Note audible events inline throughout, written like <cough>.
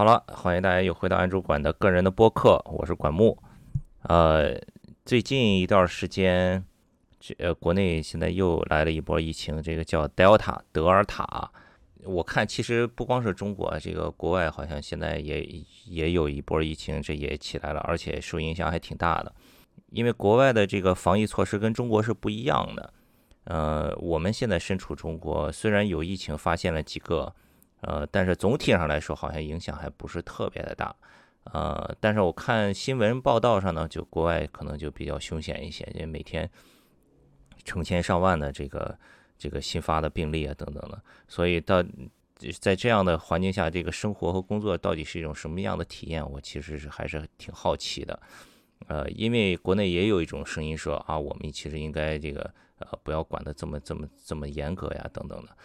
好了，欢迎大家又回到安主管的个人的播客，我是管木。呃，最近一段时间，这呃国内现在又来了一波疫情，这个叫 Delta 德尔塔。我看其实不光是中国，这个国外好像现在也也有一波疫情，这也起来了，而且受影响还挺大的。因为国外的这个防疫措施跟中国是不一样的。呃，我们现在身处中国，虽然有疫情发现了几个，呃，但是总体上来说好像影响还不是特别的大。呃，但是我看新闻报道上呢，就国外可能就比较凶险一些，因为每天成千上万的这个。这个新发的病例啊，等等的，所以到在这样的环境下，这个生活和工作到底是一种什么样的体验？我其实是还是挺好奇的。呃，因为国内也有一种声音说啊，我们其实应该这个呃不要管的这么这么这么严格呀，等等的。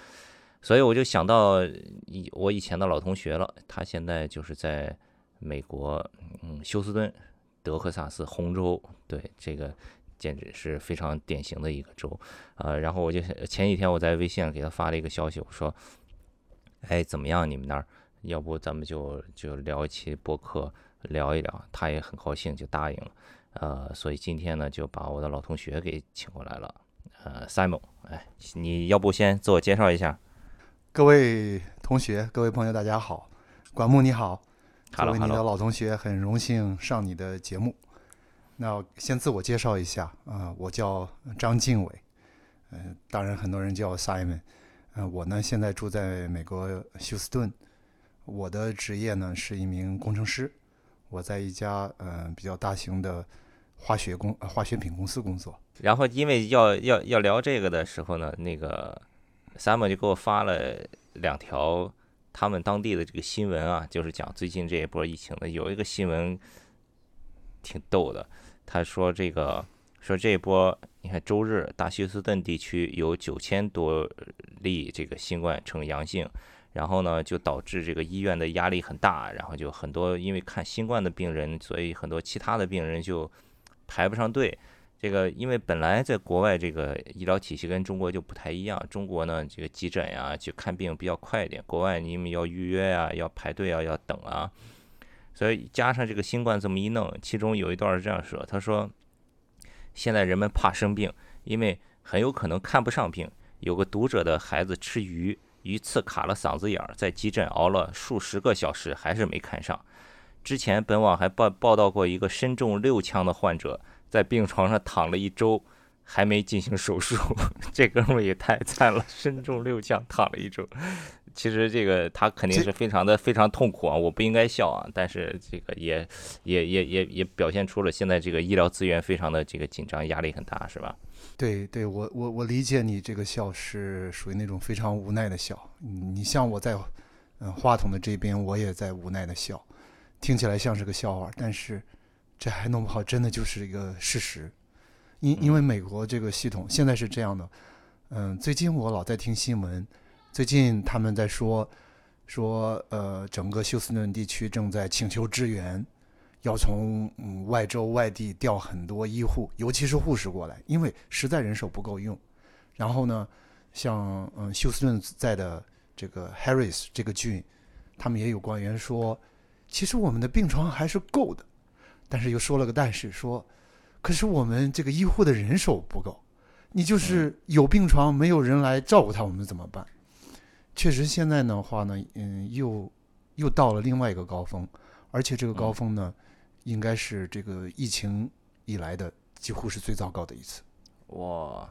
所以我就想到以我以前的老同学了，他现在就是在美国，嗯，休斯顿、德克萨斯、红州，对这个。简直是非常典型的一个州，呃，然后我就前几天我在微信上给他发了一个消息，我说，哎，怎么样？你们那儿，要不咱们就就聊一期播客，聊一聊。他也很高兴，就答应了。呃，所以今天呢，就把我的老同学给请过来了。呃，Simon，哎，你要不先自我介绍一下？各位同学，各位朋友，大家好。管木你好，作为你的老同学，很荣幸上你的节目。那先自我介绍一下啊，我叫张敬伟，嗯，当然很多人叫我 Simon，嗯，我呢现在住在美国休斯顿，我的职业呢是一名工程师，我在一家嗯比较大型的化学工化学品公司工作。然后因为要要要聊这个的时候呢，那个 Simon 就给我发了两条他们当地的这个新闻啊，就是讲最近这一波疫情的，有一个新闻挺逗的。他说：“这个说这一波，你看周日大休斯顿地区有九千多例这个新冠呈阳性，然后呢就导致这个医院的压力很大，然后就很多因为看新冠的病人，所以很多其他的病人就排不上队。这个因为本来在国外这个医疗体系跟中国就不太一样，中国呢这个急诊呀去看病比较快一点，国外你们要预约呀，要排队啊，要等啊。”所以加上这个新冠这么一弄，其中有一段是这样说：“他说，现在人们怕生病，因为很有可能看不上病。有个读者的孩子吃鱼，鱼刺卡了嗓子眼儿，在急诊熬了数十个小时，还是没看上。之前本网还报报道过一个身中六枪的患者，在病床上躺了一周。”还没进行手术，<laughs> 这哥们儿也太惨了，身中六枪躺了一周。其实这个他肯定是非常的非常痛苦啊，我不应该笑啊，但是这个也也也也也表现出了现在这个医疗资源非常的这个紧张，压力很大，是吧？对对，我我我理解你这个笑是属于那种非常无奈的笑。你像我在嗯话筒的这边，我也在无奈的笑，听起来像是个笑话，但是这还弄不好真的就是一个事实。因因为美国这个系统现在是这样的，嗯，最近我老在听新闻，最近他们在说说呃，整个休斯顿地区正在请求支援，要从嗯外州外地调很多医护，尤其是护士过来，因为实在人手不够用。然后呢，像嗯休斯顿在的这个 Harris 这个郡，他们也有官员说，其实我们的病床还是够的，但是又说了个但是说。可是我们这个医护的人手不够，你就是有病床没有人来照顾他，我们怎么办？确实，现在的话呢，嗯，又又到了另外一个高峰，而且这个高峰呢，应该是这个疫情以来的几乎是最糟糕的一次。哇，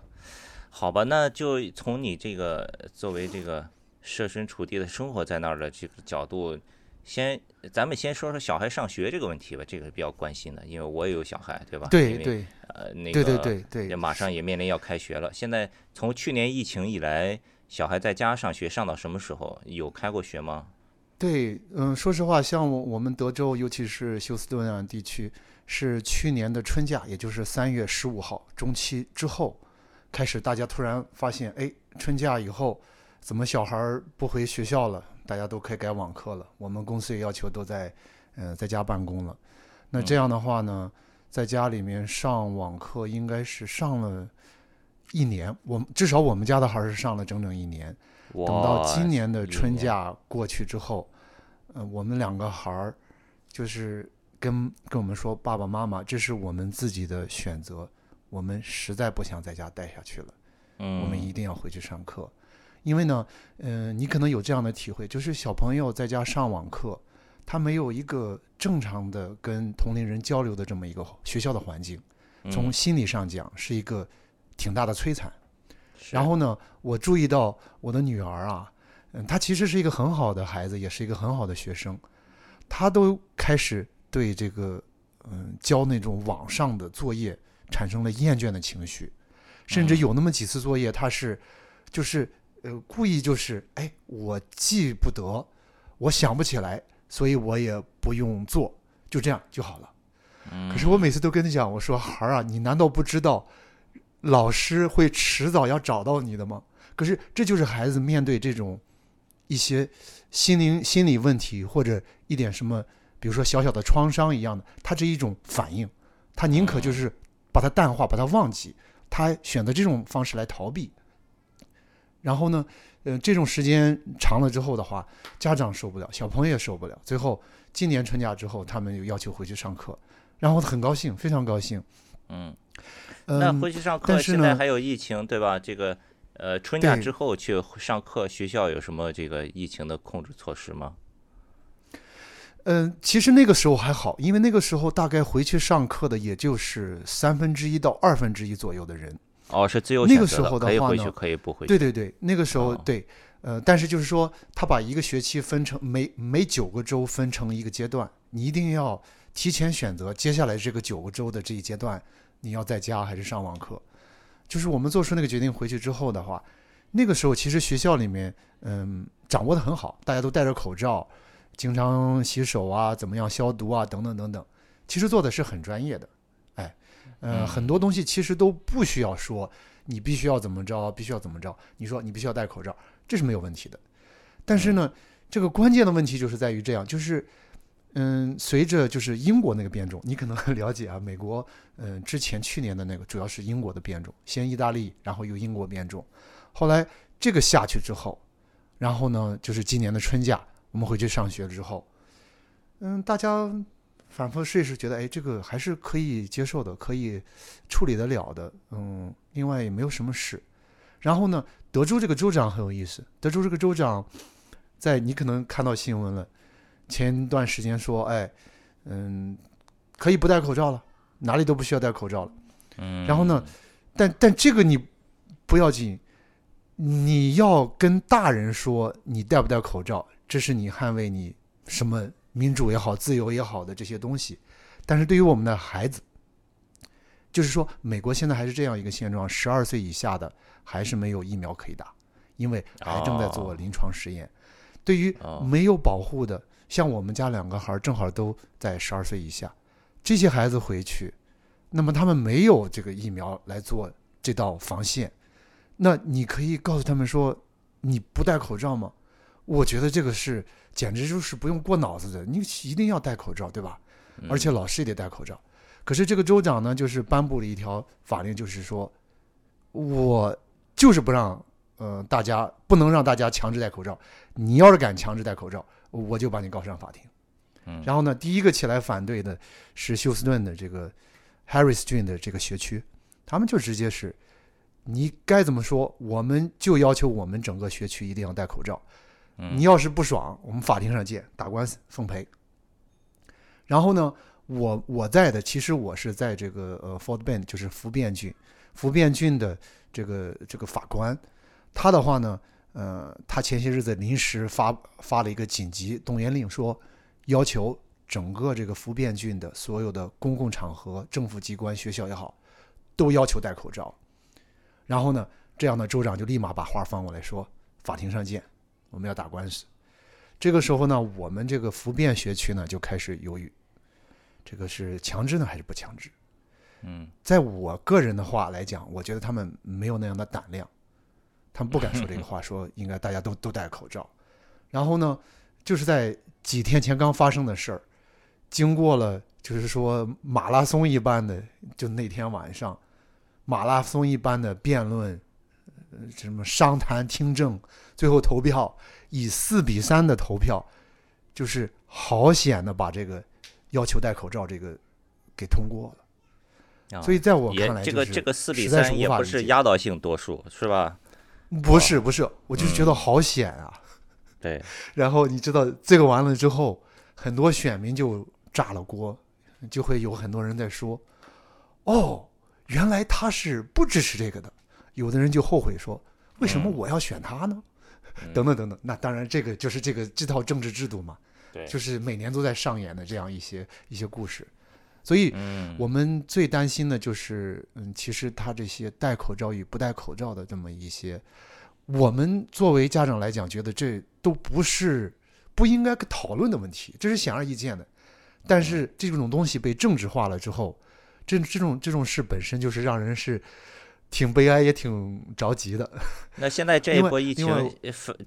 好吧，那就从你这个作为这个设身处地的生活在那儿的这个角度。先，咱们先说说小孩上学这个问题吧，这个比较关心的，因为我也有小孩，对吧？对对，呃，那个对对对对，马上也面临要开学了。现在从去年疫情以来，小孩在家上学上到什么时候？有开过学吗？对，嗯，说实话，像我们德州，尤其是休斯顿啊地区，是去年的春假，也就是三月十五号中期之后，开始大家突然发现，哎，春假以后怎么小孩不回学校了？大家都可以改网课了，我们公司也要求都在，呃，在家办公了。那这样的话呢，在家里面上网课应该是上了一年，我至少我们家的孩是上了整整一年。等到今年的春假过去之后，呃，我们两个孩儿就是跟跟我们说，爸爸妈妈，这是我们自己的选择，我们实在不想在家待下去了，嗯，我们一定要回去上课。因为呢，嗯、你可能有这样的体会，就是小朋友在家上网课，他没有一个正常的跟同龄人交流的这么一个学校的环境，从嗯心理上讲是一个挺大的摧残。是。然后呢，我注意到我的女儿啊，嗯，她其实是一个很好的孩子，也是一个很好的学生，她都开始对这个嗯交那种网上的作业产生了厌倦的情绪，甚至嗯。有那么几次作业，她是就是呃故意就是哎我记不得，我想不起来，所以我也不用做，就这样就好了。可是我每次都跟你讲，我说孩儿啊，你难道不知道老师会迟早要找到你的吗？可是这就是孩子面对这种一些心灵心理问题或者一点什么，比如说小小的创伤一样的，他这一种反应，他宁可就是把它淡化，把它忘记，他选择这种方式来逃避。然后呢，呃，这种时间长了之后的话，家长受不了，小朋友也受不了。最后今年春假之后，他们又要求回去上课，然后很高兴，非常高兴。嗯，那嗯，回去上课现在还有疫情对吧？这个呃春假之后去上课，学校有什么这个疫情的控制措施吗？嗯，其实那个时候还好，因为那个时候大概回去上课的也就是三分之一到二分之一左右的人。哦，是自由那个时选择可以回去，候的话呢可以不回去。对对对，那个时候、哦对，呃，但是就是说，他把一个学期分成每每九个周分成一个阶段，你一定要提前选择接下来这个九个周的这一阶段，你要在家还是上网课。就是我们做出那个决定回去之后的话，那个时候其实学校里面嗯掌握的很好，大家都戴着口罩，经常洗手啊，怎么样消毒啊，等等等等，其实做的是很专业的。哎，呃，嗯很多东西其实都不需要说你必须要怎么着，必须要怎么着。你说你必须要戴口罩，这是没有问题的。但是呢，这个关键的问题就是在于这样，就是嗯，随着就是英国那个变种，你可能很了解啊，美国嗯之前去年的那个主要是英国的变种，先意大利，然后又英国变种，后来这个下去之后，然后呢就是今年的春假，我们回去上学之后，嗯，大家反复试一试，觉得哎这个还是可以接受的，可以处理得了的，嗯，另外也没有什么事。然后呢，德州这个州长很有意思，德州这个州长在你可能看到新闻了。前段时间说，哎，嗯，可以不戴口罩了，哪里都不需要戴口罩了。嗯，然后呢，但但这个你不要紧，你要跟大人说你戴不戴口罩，这是你捍卫你什么民主也好、自由也好的这些东西。但是对于我们的孩子，就是说，美国现在还是这样一个现状：十二岁以下的还是没有疫苗可以打，因为还正在做哦临床实验。对于哦没有保护的，像我们家两个孩儿正好都在十二岁以下，这些孩子回去，那么他们没有这个疫苗来做这道防线，那你可以告诉他们说，你不戴口罩吗？我觉得这个是简直就是不用过脑子的，你一定要戴口罩，对吧？嗯而且老师也得戴口罩。可是这个州长呢，就是颁布了一条法令，就是说，我就是不让呃大家不能让大家强制戴口罩。你要是敢强制戴口罩，我就把你告上法庭。嗯然后呢，第一个起来反对的是休斯顿的这个 Harris 郡的这个学区，他们就直接是，你该怎么说，我们就要求我们整个学区一定要戴口罩。你要是不爽，我们法庭上见，打官司奉陪。然后呢，我我在的，其实我是在这个呃 Fort Bend，就是福变郡，福变郡的这个这个法官，他的话呢，呃，他前些日子临时发发了一个紧急动员令，说要求整个这个福变郡的所有的公共场合、政府机关、学校也好，都要求戴口罩。然后呢，这样的州长就立马把话放过来说，法庭上见，我们要打官司。这个时候呢，我们这个福变学区呢就开始犹豫，这个是强制呢还是不强制？嗯在我个人的话来讲，我觉得他们没有那样的胆量，他们不敢说这个话，说应该大家都都戴口罩。然后呢，就是在几天前刚发生的事儿，经过了就是说马拉松一般的，就那天晚上马拉松一般的辩论，呃什么商谈听证，最后投票以四比三的投票，就是好险的把这个要求戴口罩这个给通过了。啊所以在我看来，这个这个四比三也不是压倒性多数，是吧？不是不是，我就是觉得嗯好险啊。对，<laughs> 然后你知道这个完了之后，很多选民就炸了锅，就会有很多人在说：“哦，原来他是不支持这个的。”有的人就后悔说：“为什么嗯我要选他呢？”嗯等等等等。那当然，这个就是这个这套政治制度嘛，对，就是每年都在上演的这样一些一些故事。所以嗯，我们最担心的就是，嗯，其实他这些戴口罩与不戴口罩的这么一些，我们作为家长来讲，觉得这都不是不应该讨论的问题，这是显而易见的。但是这种东西被政治化了之后，这这种这种事本身就是让人是挺悲哀也挺着急的。<laughs> 那现在这一波疫情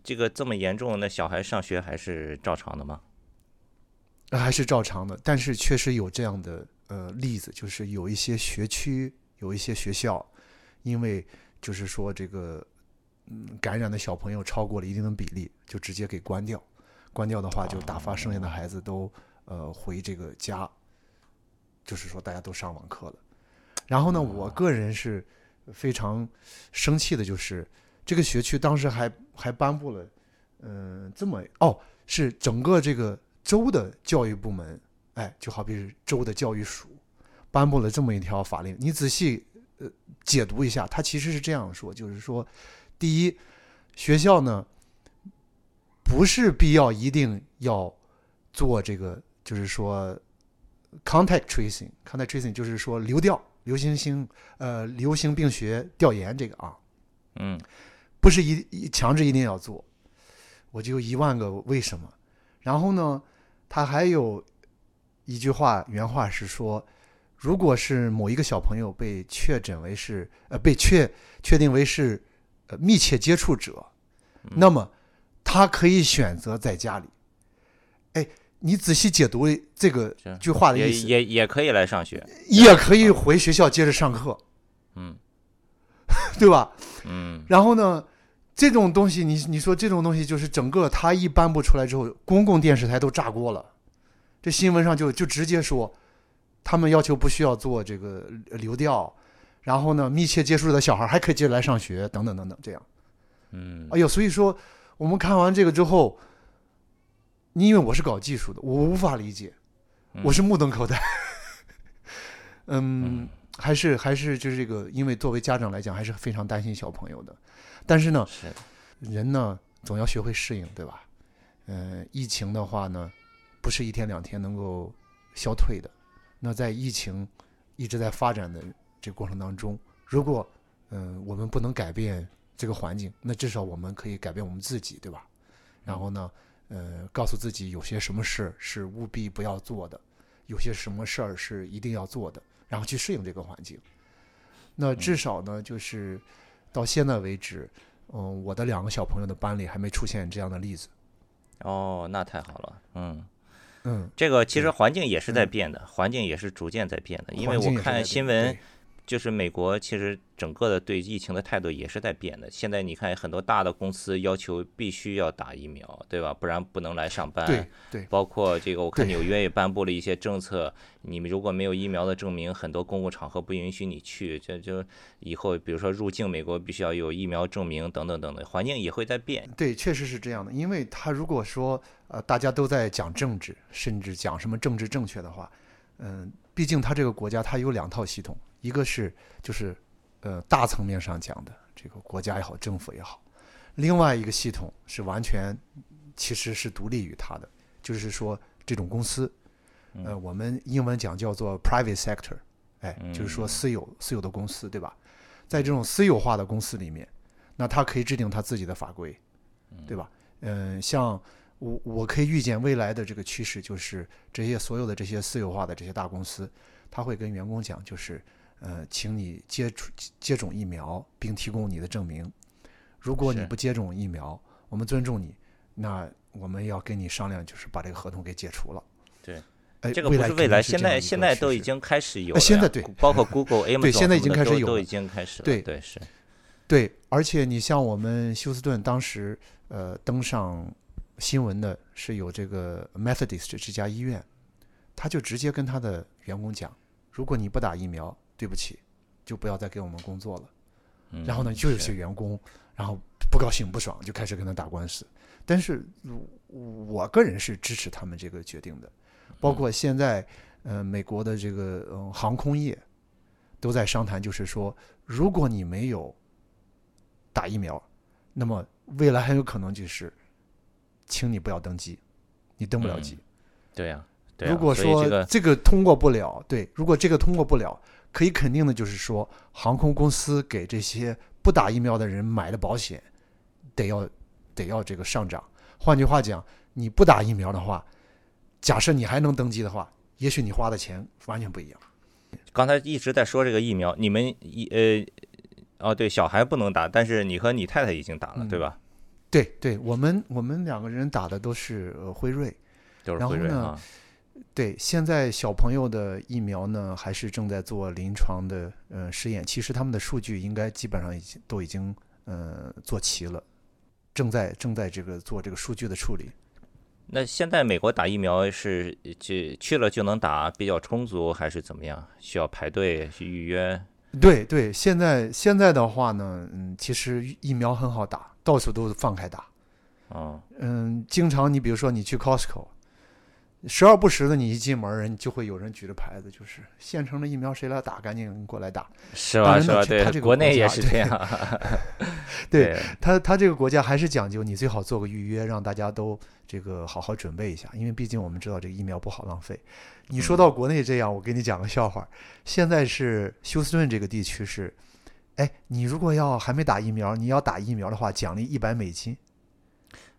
这个这么严重，那小孩上学还是照常的吗？还是照常的，但是确实有这样的呃例子，就是有一些学区、有一些学校，因为就是说这个嗯感染的小朋友超过了一定的比例，就直接给关掉。关掉的话，就打发剩下的孩子都呃回这个家，就是说大家都上网课了。然后呢，我个人是非常生气的，就是这个学区当时还还颁布了，嗯、这么哦，是整个这个州的教育部门，哎，就好比是州的教育署，颁布了这么一条法令。你仔细呃解读一下，它其实是这样说，就是说，第一，学校呢不是必要一定要做这个，就是说 contact tracing，contact tracing 就是说流调、流行性呃流行病学调研这个啊，嗯不是一一强制一定要做，我就一万个为什么。然后呢，他还有一句话原话是说，如果是某一个小朋友被确诊为是呃被确确定为是呃密切接触者，那么他可以选择在家里。哎，你仔细解读这个句话的也意思，也也可以来上学。也可以回学校接着上课，嗯 <laughs> 对吧？嗯然后呢，这种东西，你你说这种东西，就是整个它一颁布出来之后，公共电视台都炸锅了。这新闻上就就直接说，他们要求不需要做这个流调，然后呢，密切接触的小孩还可以接着来上学，等等等等，这样。嗯哎呦，所以说我们看完这个之后，你因为我是搞技术的，我无法理解，我是目瞪口呆。<laughs> 嗯，还是还是就是这个，因为作为家长来讲，还是非常担心小朋友的。但是呢，是人呢总要学会适应，对吧？嗯、疫情的话呢，不是一天两天能够消退的。那在疫情一直在发展的这个过程当中，如果嗯、我们不能改变这个环境，那至少我们可以改变我们自己，对吧？然后呢，呃，告诉自己有些什么事是务必不要做的，有些什么事儿是一定要做的，然后去适应这个环境。那至少呢，就是到现在为止，嗯，我的两个小朋友的班里还没出现这样的例子。哦，那太好了。嗯，嗯，这个其实环境也是在嗯变的，环境也是逐渐在变的。因为我看新闻对，就是美国其实整个的对疫情的态度也是在变的。现在你看很多大的公司要求必须要打疫苗，对吧？不然不能来上班。对对包括这个，我看纽约也颁布了一些政策，你们如果没有疫苗的证明，很多公共场合不允许你去。这就以后，比如说入境美国必须要有疫苗证明等等等等，环境也会在变。对，确实是这样的。因为他如果说呃大家都在讲政治，甚至讲什么政治正确的话，嗯、毕竟他这个国家他有两套系统，一个是就是呃大层面上讲的这个国家也好，政府也好，另外一个系统是完全其实是独立于它的，就是说这种公司，呃，我们英文讲叫做 private sector，哎，就是说嗯私有私有的公司，对吧？在这种私有化的公司里面，那它可以制定它自己的法规，对吧？嗯，像我我可以预见未来的这个趋势，就是这些所有的这些私有化的这些大公司，他会跟员工讲，就是呃，请你接触接种疫苗，并提供你的证明。如果你不接种疫苗，我们尊重你，那我们要跟你商量，就是把这个合同给解除了。对，哎，这个未不是未来，现在现在都已经开始有了现在对包括 Google、<laughs> Amazon 现在已经开始有都已经开始了。对对是。对，而且你像我们休斯顿当时呃登上新闻的是有这个 Methodist 这家医院，他就直接跟他的员工讲，如果你不打疫苗，对不起，就不要再给我们工作了。嗯然后呢，就有些员工，然后不高兴不爽，就开始跟他打官司。但是我我个人是支持他们这个决定的，包括现在呃美国的这个呃航空业都在商谈，就是说，如果你没有打疫苗，那么未来很有可能就是，请你不要登机，你登不了机。对呀、如果说这个这个通过不了，对，如果这个通过不了，可以肯定的就是说，航空公司给这些不打疫苗的人买的保险，得要得要这个上涨。换句话讲，你不打疫苗的话，假设你还能登机的话，也许你花的钱完全不一样。刚才一直在说这个疫苗，你们一呃哦对，小孩不能打，但是你和你太太已经打了，嗯对吧？对对，我们我们两个人打的都是呃辉瑞。都是然后呢辉瑞啊。对，现在小朋友的疫苗呢，还是正在做临床的呃试验。其实他们的数据应该基本上已经都已经呃做齐了，正在正在这个做这个数据的处理。那现在美国打疫苗是去去了就能打，比较充足还是怎么样？需要排队去预约？对对，现在现在的话呢，嗯，其实疫苗很好打，到处都放开打。哦，嗯，经常你比如说你去 Costco，时而不时的你一进门儿，人就会有人举着牌子，就是现成的疫苗谁来打，赶紧过来打。是吧？是吧？对国内也是这样。<laughs> 对他他这个国家还是讲究你最好做个预约，让大家都这个好好准备一下，因为毕竟我们知道这个疫苗不好浪费。你说到国内这样，我给你讲个笑话。现在是休斯顿这个地区是，哎，你如果要还没打疫苗，你要打疫苗的话，奖励一百美金。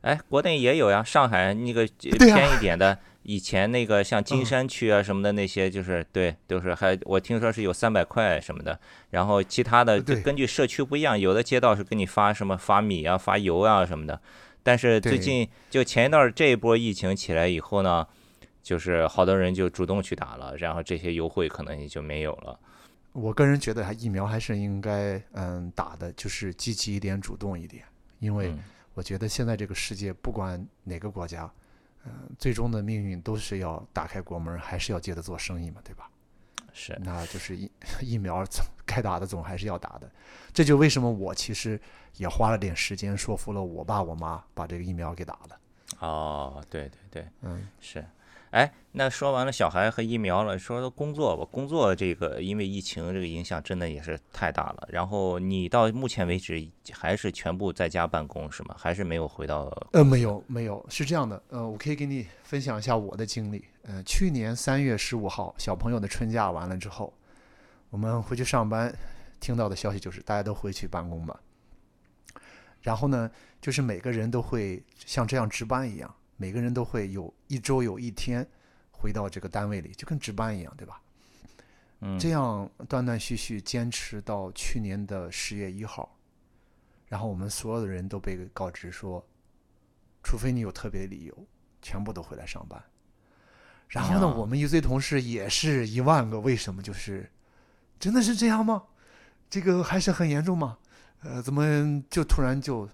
哎，国内也有呀，上海那个偏一点的，以前那个像金嗯。山区啊什么的那些，就是对，都是还我听说是有三百块什么的，然后其他的就根据社区不一样，有的街道是给你发什么发米啊、发油啊什么的，但是最近就前一段这一波疫情起来以后呢，就是好多人就主动去打了，然后这些优惠可能也就没有了。我个人觉得还疫苗还是应该嗯打的，就是积极一点、主动一点，因为嗯。我觉得现在这个世界不管哪个国家，嗯、最终的命运都是要打开国门，还是要接着做生意嘛，对吧？是，那就是疫 <laughs> 疫苗总该打的总还是要打的，这就为什么我其实也花了点时间说服了我爸我妈把这个疫苗给打了。哦，对对对。嗯，是，哎，那说完了小孩和疫苗了，说说工作吧。工作这个因为疫情这个影响真的也是太大了。然后你到目前为止还是全部在家办公是吗？还是没有回到？呃，没有没有，是这样的，呃，我可以给你分享一下我的经历。呃，去年三月十五号，小朋友的春假完了之后，我们回去上班，听到的消息就是大家都回去办公吧。然后呢，就是每个人都会像这样值班一样，每个人都会有一周有一天回到这个单位里，就跟值班一样，对吧？嗯，这样断断续续坚持到去年的十月一号，然后我们所有的人都被告知说，除非你有特别理由，全部都回来上班。然后呢，我们一堆同事也是一万个为什么，就是真的是这样吗？这个还是很严重吗？呃，怎么就突然就？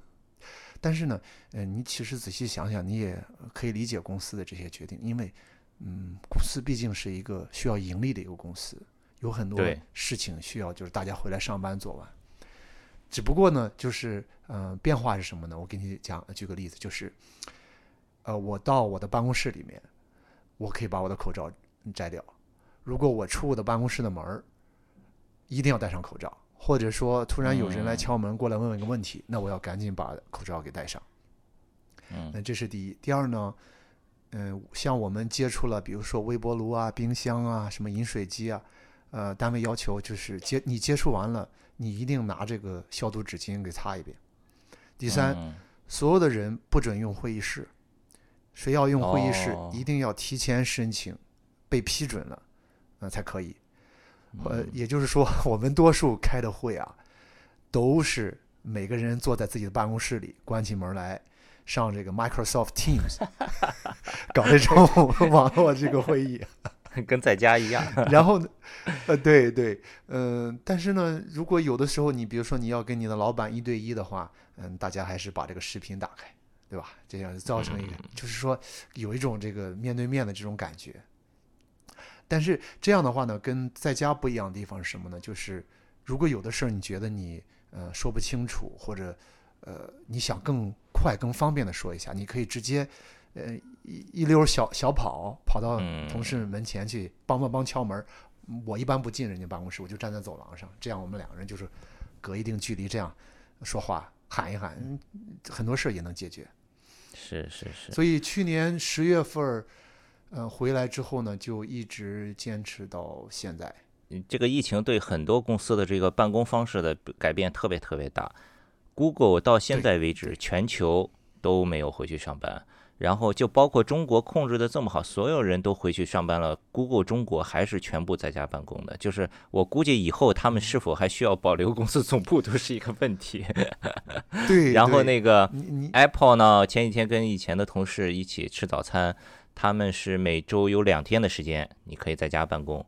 但是呢，呃，你其实仔细想想，你也可以理解公司的这些决定，因为，嗯，公司毕竟是一个需要盈利的一个公司，有很多事情需要就是大家回来上班做完。只不过呢，就是呃，变化是什么呢？我给你讲，举个例子，就是，呃，我到我的办公室里面，我可以把我的口罩摘掉。如果我出我的办公室的门儿，一定要戴上口罩，或者说突然有人来嗯敲门过来问问个问题，那我要赶紧把口罩给戴上。嗯那这是第一。第二呢，嗯、像我们接触了，比如说微波炉啊、冰箱啊、什么饮水机啊，呃，单位要求就是接你接触完了，你一定拿这个消毒纸巾给擦一遍。第三，嗯所有的人不准用会议室，谁要用会议室，哦一定要提前申请，被批准了，呃才可以。呃嗯，也就是说，<laughs> 我们多数开的会啊，都是每个人坐在自己的办公室里，关起门来上这个 Microsoft Teams，<laughs> <laughs> 搞这种网络这个会议。跟在家一样。然后呢，呃，对对，嗯、但是呢，如果有的时候你比如说你要跟你的老板一对一的话，嗯，大家还是把这个视频打开，对对吧？这样造成一个，就是说有一种这个面对面的这种感觉。但是这样的话呢，跟在家不一样的地方是什么呢？就是如果有的事儿你觉得你呃说不清楚，或者呃你想更快、更方便的说一下，你可以直接呃一一溜小小跑跑到同事门前去帮帮帮敲门。我一般不进人家办公室，我就站在走廊上，这样我们两个人就是隔一定距离这样说话喊一喊，很多事儿也能解决。是是是。所以去年十月份儿。嗯，回来之后呢，就一直坚持到现在。这个疫情对很多公司的这个办公方式的改变特别特别大。Google 到现在为止，全球都没有回去上班。然后就包括中国控制的这么好，所有人都回去上班了，Google 中国还是全部在家办公的。就是我估计以后他们是否还需要保留公司总部，都是一个问题。对。<laughs> 然后那个 Apple 呢，前几天跟以前的同事一起吃早餐。他们是每周有两天的时间，你可以在家办公，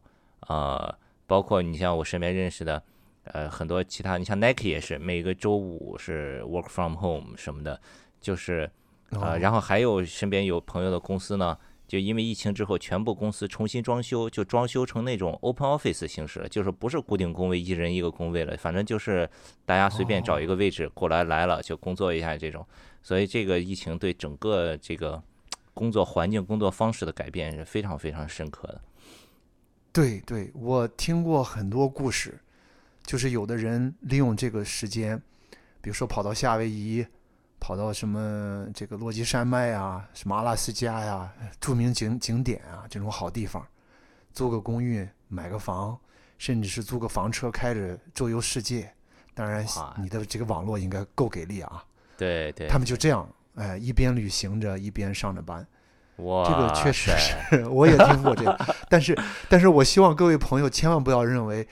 呃，包括你像我身边认识的，呃，很多其他，你像 Nike 也是每个周五是 work from home 什么的，就是，呃，然后还有身边有朋友的公司呢，就因为疫情之后，全部公司重新装修，就装修成那种 open office 形式了，就是不是固定工位，一人一个工位了，反正就是大家随便找一个位置过来来了就工作一下这种，所以这个疫情对整个这个。工作环境、工作方式的改变是非常非常深刻的。对对，我听过很多故事，就是有的人利用这个时间，比如说跑到夏威夷，跑到什么这个落基山脉啊，什么阿拉斯加呀，著名景景点啊，这种好地方，租个公寓、买个房，甚至是租个房车开着周游世界。当然，你的这个网络应该够给力啊！对对，他们就这样。哎，一边旅行着，一边上着班，哇，这个确实是，<laughs> 我也听过这个。但是，但是我希望各位朋友千万不要认为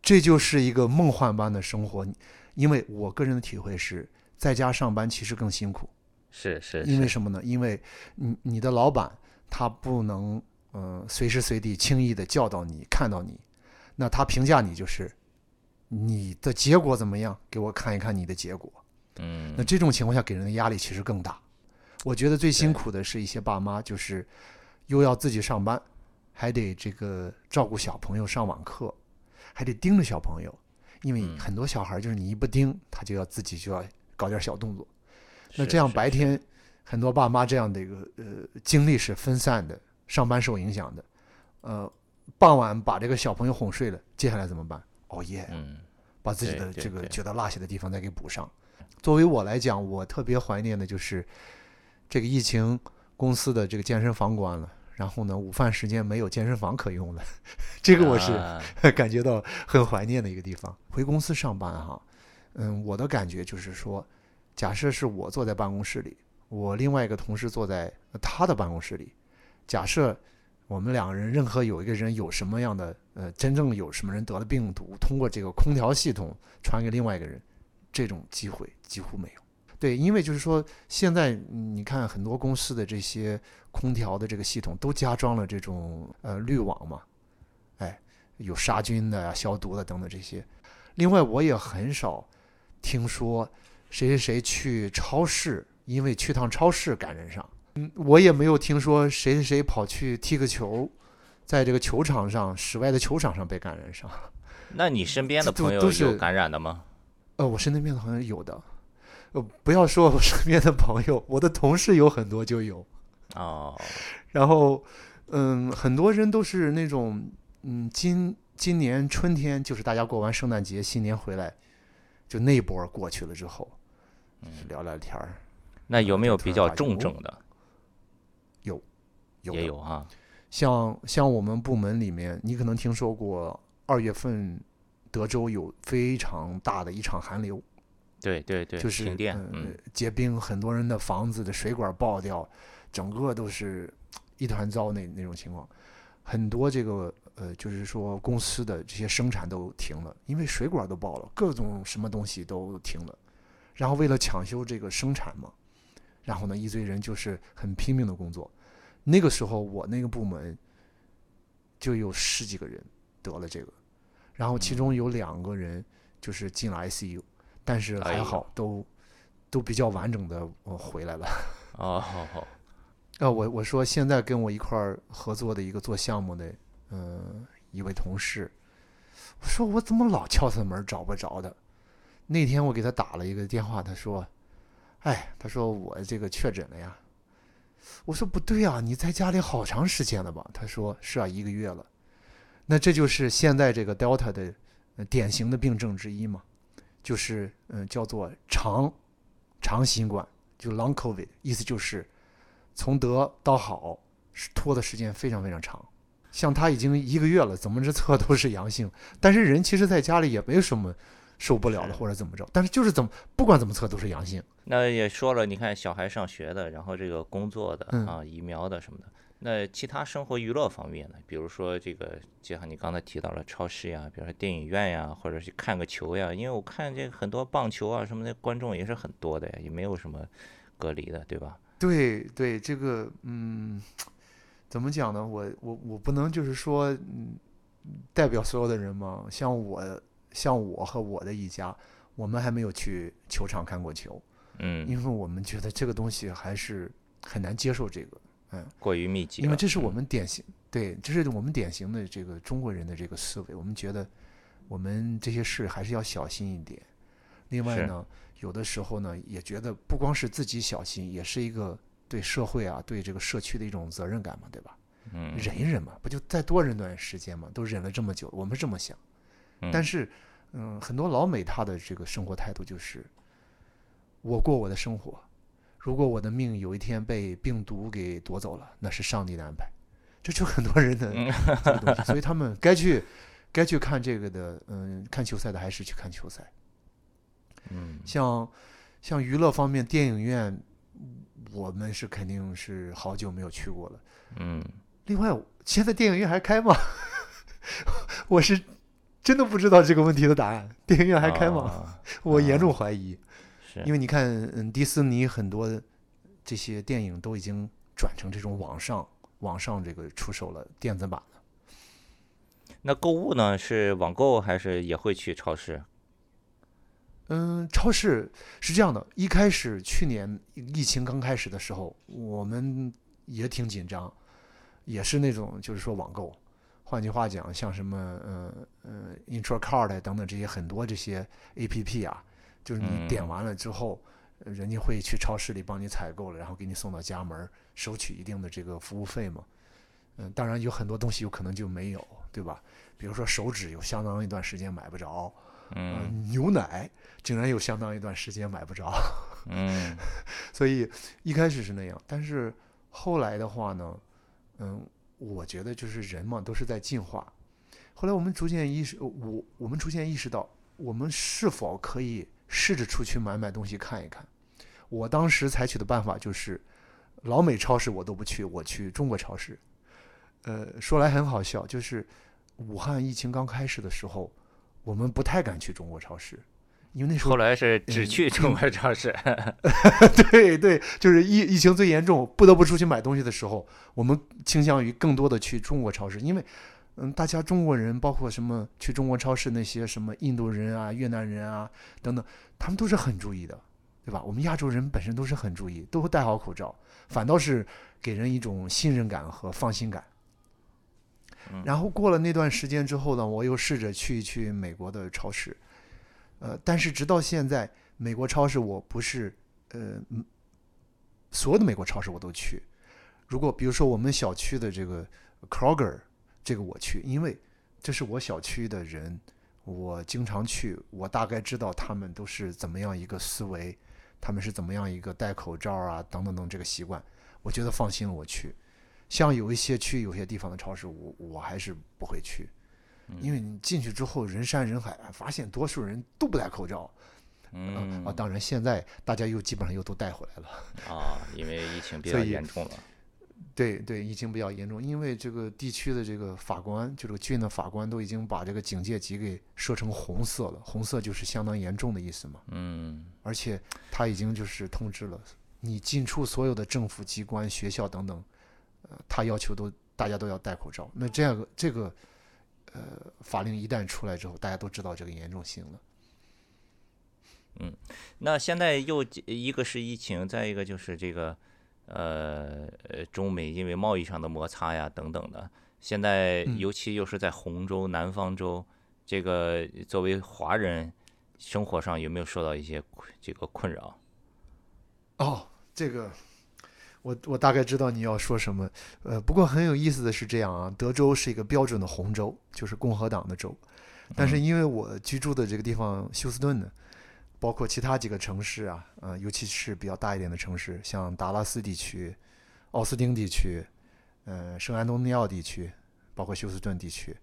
这就是一个梦幻般的生活，因为我个人的体会是，在家上班其实更辛苦。是是，因为什么呢？因为你你的老板他不能嗯随时随地轻易的叫到你看到你，那他评价你就是你的结果怎么样？给我看一看你的结果。嗯，那这种情况下给人的压力其实更大。我觉得最辛苦的是一些爸妈，就是又要自己上班，还得这个照顾小朋友上网课，还得盯着小朋友，因为很多小孩就是你一不盯，他就要自己就要搞点小动作。那这样白天很多爸妈这样的一个呃精力是分散的，上班受影响的。呃，傍晚把这个小朋友哄睡了，接下来怎么办？熬夜，嗯，把自己的这个觉得落下的地方再给补上。作为我来讲，我特别怀念的就是这个疫情公司的这个健身房关了，然后呢，午饭时间没有健身房可用了，<laughs> 这个我是 <laughs> 感觉到很怀念的一个地方。回公司上班哈，嗯，我的感觉就是说，假设是我坐在办公室里，我另外一个同事坐在他的办公室里，假设我们两个人任何有一个人有什么样的呃，真正有什么人得了病毒，通过这个空调系统传给另外一个人。这种机会几乎没有，对，因为就是说，现在你看很多公司的这些空调的这个系统都加装了这种呃滤网嘛，哎，有杀菌的呀、消毒的等等这些。另外，我也很少听说谁谁谁去超市，因为去趟超市感染上。嗯，我也没有听说谁谁谁跑去踢个球，在这个球场上、室外的球场上被感染上。那你身边的朋友有感染的吗？呃，我身边的朋友有的，呃，不要说我身边的朋友，我的同事有很多就有，哦，<laughs> 然后，嗯，很多人都是那种，嗯，今今年春天就是大家过完圣诞节、新年回来，就那波过去了之后，嗯，聊聊天儿。那有没有比较重症的？有，有也有啊。像像我们部门里面，你可能听说过二月份。德州有非常大的一场寒流，对对对，就是停电，嗯，结冰，很多人的房子的水管爆掉，整个都是一团糟那那种情况。很多这个呃，就是说公司的这些生产都停了，因为水管都爆了，各种什么东西都停了。然后为了抢修这个生产嘛，然后呢，一堆人就是很拼命的工作。那个时候我那个部门就有十几个人得了这个。然后其中有两个人就是进了 ICU，但是还好都都比较完整的回来了。<laughs> 啊，好好，啊，我我说现在跟我一块儿合作的一个做项目的，嗯、一位同事，我说我怎么老敲他门找不着的？那天我给他打了一个电话，他说，哎，他说我这个确诊了呀。我说不对啊，你在家里好长时间了吧？他说是啊，一个月了。那这就是现在这个 Delta 的、呃典型的病症之一嘛，就是嗯、呃叫做长长新冠，就 Long COVID，意思就是从得到好是拖的时间非常非常长。像他已经一个月了，怎么着测都是阳性，但是人其实在家里也没有什么受不了的或者怎么着，但是就是怎么不管怎么测都是阳性。那也说了，你看小孩上学的，然后这个工作的嗯啊，疫苗的什么的。那其他生活娱乐方面呢？比如说这个，就像你刚才提到了超市呀，比如说电影院呀，或者去看个球呀。因为我看这个很多棒球啊什么的，观众也是很多的呀，也没有什么隔离的，对吧？对对，这个嗯，怎么讲呢？我我我不能就是说，嗯，代表所有的人嘛。像我，像我和我的一家，我们还没有去球场看过球，嗯，因为我们觉得这个东西还是很难接受这个，过于密集了，因为这是我嗯们典型，对，这是我们典型的这个中国人的这个思维。我们觉得我们这些事还是要小心一点。另外呢，有的时候呢，也觉得不光是自己小心，也是一个对社会啊、对这个社区的一种责任感嘛，对吧？嗯，忍一忍嘛，不就再多忍段时间嘛？都忍了这么久，我们是这么想。嗯但是，嗯，很多老美他的这个生活态度就是，我过我的生活，如果我的命有一天被病毒给夺走了，那是上帝的安排。这就很多人的嗯这个东西，所以他们该去该去看这个的，嗯，看球赛的还是去看球赛。嗯，像像娱乐方面，电影院我们是肯定是好久没有去过了。嗯，另外，现在电影院还开吗？<laughs> 我是真的不知道这个问题的答案。电影院还开吗？啊 <laughs> 我严重怀疑，是因为你看，嗯，迪士尼很多这些电影都已经转成这种网上网上这个出售了电子版了。那购物呢？是网购还是也会去超市？嗯，超市是这样的，一开始去年疫情刚开始的时候，我们也挺紧张，也是那种就是说网购。换句话讲，像什么呃呃 i n t r a c a r d 等等这些很多这些 A P P 啊，就是你点嗯完了之后，呃人家会去超市里帮你采购了，然后给你送到家门儿，收取一定的这个服务费嘛。嗯，当然有很多东西有可能就没有，对吧？比如说手纸有相当一段时间买不着，嗯呃牛奶竟然有相当一段时间买不着，嗯 <laughs> 所以一开始是那样，但是后来的话呢，嗯，我觉得就是人嘛都是在进化。后来我们逐渐意识，我我们逐渐意识到，我们是否可以试着出去买买东西看一看。我当时采取的办法就是，老美超市我都不去，我去中国超市。呃，说来很好笑，就是武汉疫情刚开始的时候，我们不太敢去中国超市，因为那时候后来是只嗯去中国超市。<laughs> 对对，就是疫疫情最严重，不得不出去买东西的时候，我们倾向于更多的去中国超市，因为，嗯，大家中国人，包括什么去中国超市那些什么印度人啊、越南人啊等等，他们都是很注意的，对吧？我们亚洲人本身都是很注意，都会戴好口罩，反倒是给人一种信任感和放心感。嗯然后过了那段时间之后呢，我又试着去一去美国的超市，呃，但是直到现在，美国超市我不是呃，嗯所有的美国超市我都去。如果比如说我们小区的这个 Kroger，这个我去，因为这是我小区的人，我经常去，我大概知道他们都是怎么样一个思维，他们是怎么样一个戴口罩啊等等等这个习惯，我觉得放心了我去。像有一些去有些地方的超市，我我还是不会去，因为你进去之后人山人海，发现多数人都不戴口罩。嗯啊，当然现在大家又基本上又都带回来了。啊，因为疫情比 <laughs> 较严重了。对对，疫情比较严重，因为这个地区的这个法官，就这个郡的法官都已经把这个警戒级给设成红色了，红色就是相当严重的意思嘛。嗯而且他已经就是通知了，你进出所有的政府机关、学校等等，呃，他要求都大家都要戴口罩。那这样这个呃法令一旦出来之后，大家都知道这个严重性了。嗯那现在又一个是疫情，再一个就是这个呃呃中美因为贸易上的摩擦呀等等的。现在嗯尤其又是在洪州、南方州，这个作为华人，生活上有没有受到一些这个困扰？哦，这个我我大概知道你要说什么。呃，不过很有意思的是这样啊，德州是一个标准的红州，就是共和党的州。但是因为我居住的这个地方休斯顿呢，包括其他几个城市啊，呃，尤其是比较大一点的城市，像达拉斯地区、奥斯汀地区、呃，圣安东尼奥地区，包括休斯顿地区，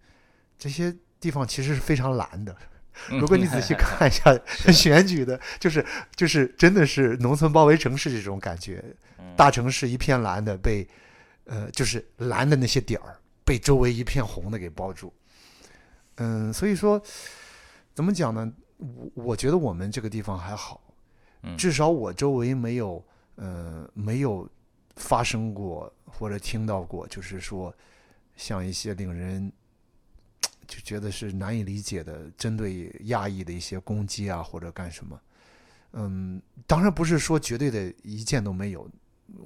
这些地方其实是非常蓝的。如果你仔细 <laughs> 看一下 <laughs> 选举的，就是就是真的是农村包围城市这种感觉，大城市一片蓝的被，呃，就是蓝的那些点儿被周围一片红的给包住。嗯，所以说怎么讲呢？我我觉得我们这个地方还好，嗯至少我周围没有，呃，没有发生过或者听到过，就是说像一些令人就觉得是难以理解的针对亚裔的一些攻击啊，或者干什么。嗯，当然不是说绝对的一件都没有，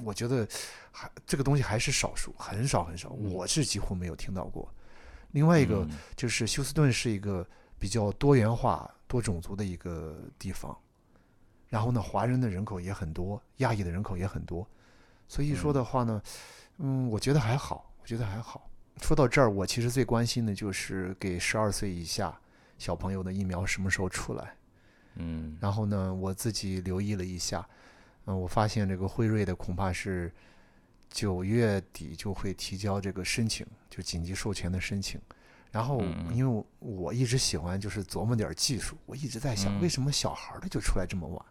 我觉得还这个东西还是少数，很少很少，我是几乎没有听到过。另外一个嗯就是休斯顿是一个比较多元化、多种族的一个地方，然后呢，华人的人口也很多，亚裔的人口也很多，所以说的话呢，嗯，我觉得还好，我觉得还好。说到这儿，我其实最关心的就是给十二岁以下小朋友的疫苗什么时候出来。嗯然后呢，我自己留意了一下，嗯、我发现这个辉瑞的恐怕是九月底就会提交这个申请，就紧急授权的申请。然后因为我我一直喜欢就是琢磨点儿技术，我一直在想，嗯为什么小孩儿的就出来这么晚？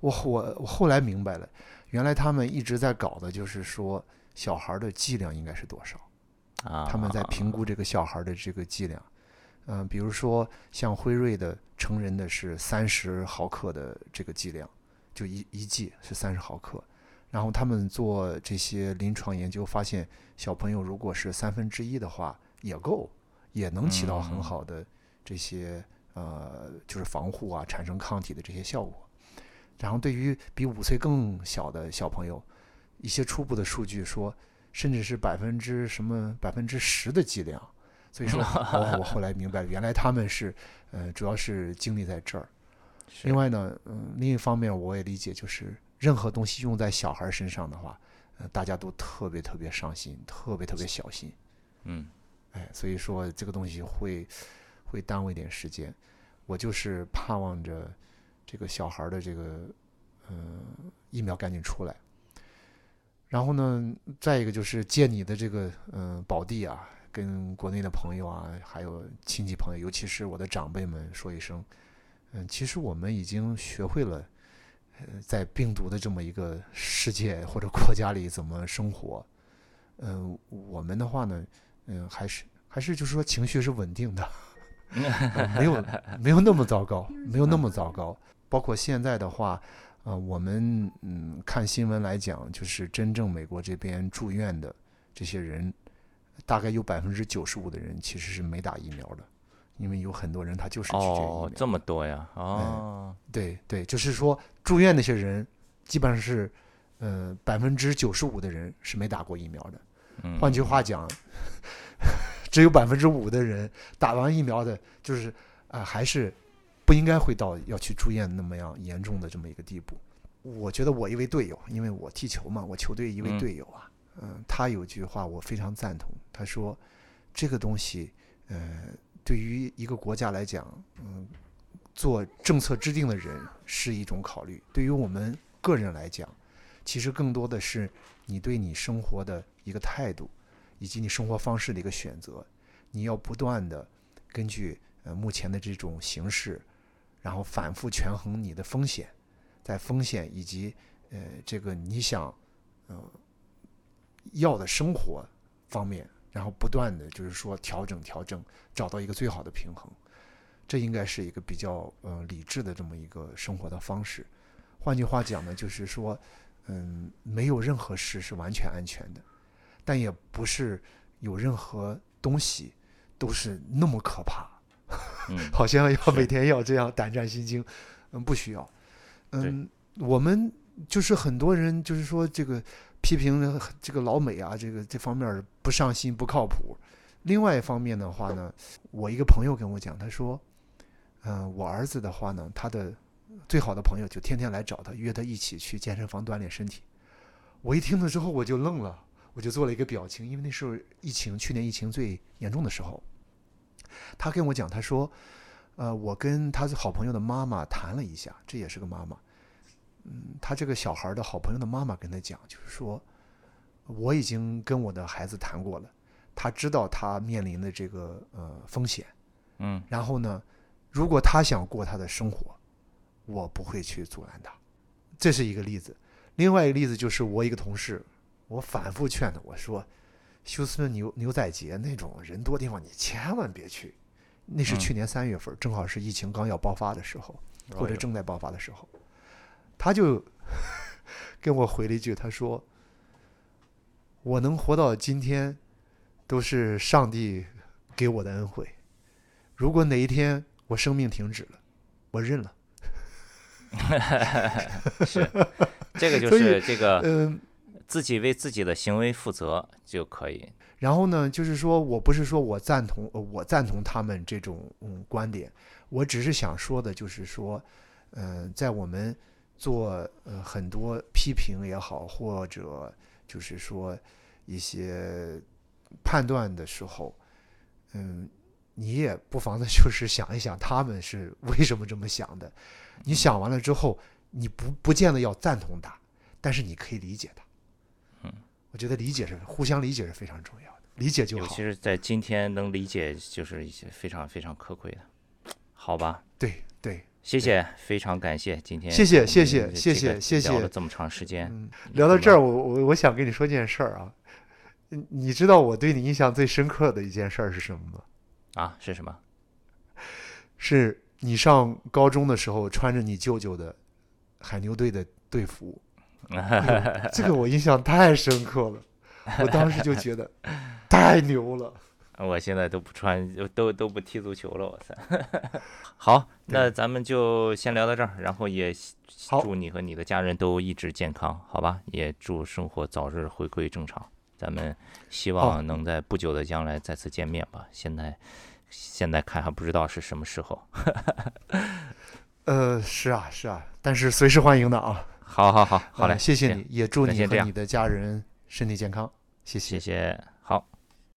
我我我后来明白了，原来他们一直在搞的就是说小孩儿的剂量应该是多少。啊，他们在评估这个小孩的这个剂量。嗯、比如说像辉瑞的成人的是三十毫克的这个剂量，就一一剂是三十毫克。然后他们做这些临床研究，发现小朋友如果是三分之一的话也够，也能起到很嗯好的这些呃就是防护啊、产生抗体的这些效果。然后对于比五岁更小的小朋友，一些初步的数据说，甚至是百分之什么百分之十的剂量。所以说，我我 <laughs> 后来明白，原来他们是呃主要是精力在这儿。另外呢，嗯，另一方面我也理解，就是任何东西用在小孩身上的话，呃，大家都特别特别上心，特别特别小心。嗯哎，所以说这个东西会会耽误一点时间。我就是盼望着这个小孩的这个呃疫苗赶紧出来。然后呢，再一个就是借你的这个嗯、宝地啊，跟国内的朋友啊，还有亲戚朋友，尤其是我的长辈们说一声，嗯，其实我们已经学会了，呃，在病毒的这么一个世界或者国家里怎么生活。嗯、我们的话呢，嗯，还是还是就是说情绪是稳定的，呃没有没有那么糟糕，没有那么糟糕。包括现在的话，呃，我们嗯看新闻来讲，就是真正美国这边住院的这些人，大概有百分之九十五的人其实是没打疫苗的，因为有很多人他就是拒绝疫苗。哦，这么多呀，哦，对对，就是说住院那些人，基本上是呃百分之九十五的人是没打过疫苗的。嗯，换句话讲，<laughs> 只有百分之五的人打完疫苗的，就是啊、还是不应该会到要去住院那么样严重的这么一个地步。我觉得我一位队友，因为我踢球嘛，我球队一位嗯队友啊，嗯、他有句话我非常赞同，他说这个东西，呃，对于一个国家来讲，嗯、做政策制定的人是一种考虑，对于我们个人来讲，其实更多的是你对你生活的一个态度，以及你生活方式的一个选择。你要不断的根据呃目前的这种形势，然后反复权衡你的风险，在风险以及呃这个你想呃要的生活方面，然后不断的就是说调整调整，找到一个最好的平衡。这应该是一个比较呃理智的这么一个生活的方式。换句话讲呢，就是说，嗯，没有任何事是完全安全的，但也不是有任何东西都是那么可怕，嗯 <laughs> 好像要每天要这样胆战心惊。嗯，不需要。嗯，我们就是很多人就是说这个批评这个老美啊，这个这方面不上心不靠谱。另外一方面的话呢，我一个朋友跟我讲，他说，嗯、我儿子的话呢，他的最好的朋友就天天来找他，约他一起去健身房锻炼身体。我一听了之后我就愣了，我就做了一个表情，因为那时候疫情，去年疫情最严重的时候，他跟我讲，他说，呃，我跟他好朋友的妈妈谈了一下，这也是个妈妈，嗯，他这个小孩的好朋友的妈妈跟他讲，就是说，我已经跟我的孩子谈过了，他知道他面临的这个呃风险，嗯。然后呢，如果他想过他的生活，我不会去阻拦他，这是一个例子。另外一个例子就是我一个同事，我反复劝他，我说，休斯顿牛牛仔节那种人多地方你千万别去，那是嗯去年三月份，正好是疫情刚要爆发的时候，或者正在爆发的时候，他就 <laughs> 跟我回了一句，他说：“我能活到今天，都是上帝给我的恩惠。如果哪一天我生命停止了，我认了。<laughs> 是这个就是这个嗯，自己为自己的行为负责就可以。然后呢，就是说我不是说我赞同，呃我赞同他们这种嗯观点，我只是想说的，就是说，嗯、在我们做呃很多批评也好，或者就是说一些判断的时候，嗯，你也不妨的 <laughs> 就是想一想他们是为什么这么想的。你想完了之后，你不不见得要赞同他，但是你可以理解他。嗯，我觉得理解是互相理解是非常重要的，理解就好尤其。是在今天能理解，就是一些非常非常可贵的，好吧？对对，谢谢，非常感谢今天谢谢谢谢谢谢谢谢聊了这么长时间，嗯，聊到这儿，我我我想跟你说件事儿啊。嗯你知道我对你印象最深刻的一件事儿是什么吗？啊是什么？是你上高中的时候穿着你舅舅的海牛队的队服，<laughs> 哎这个我印象太深刻了。我当时就觉得太牛了。<laughs> 我现在都不穿，都都不踢足球了，我操！<laughs> 好，那咱们就先聊到这儿，然后也祝你和你的家人都一直健康，好吧？也祝生活早日回归正常。咱们希望能在不久的将来再次见面吧。现在现在看还不知道是什么时候。<laughs> 呃，是啊是啊，但是随时欢迎的啊。好好好，好嘞，呃谢谢你，也祝你和你的家人身体健康，谢谢谢谢。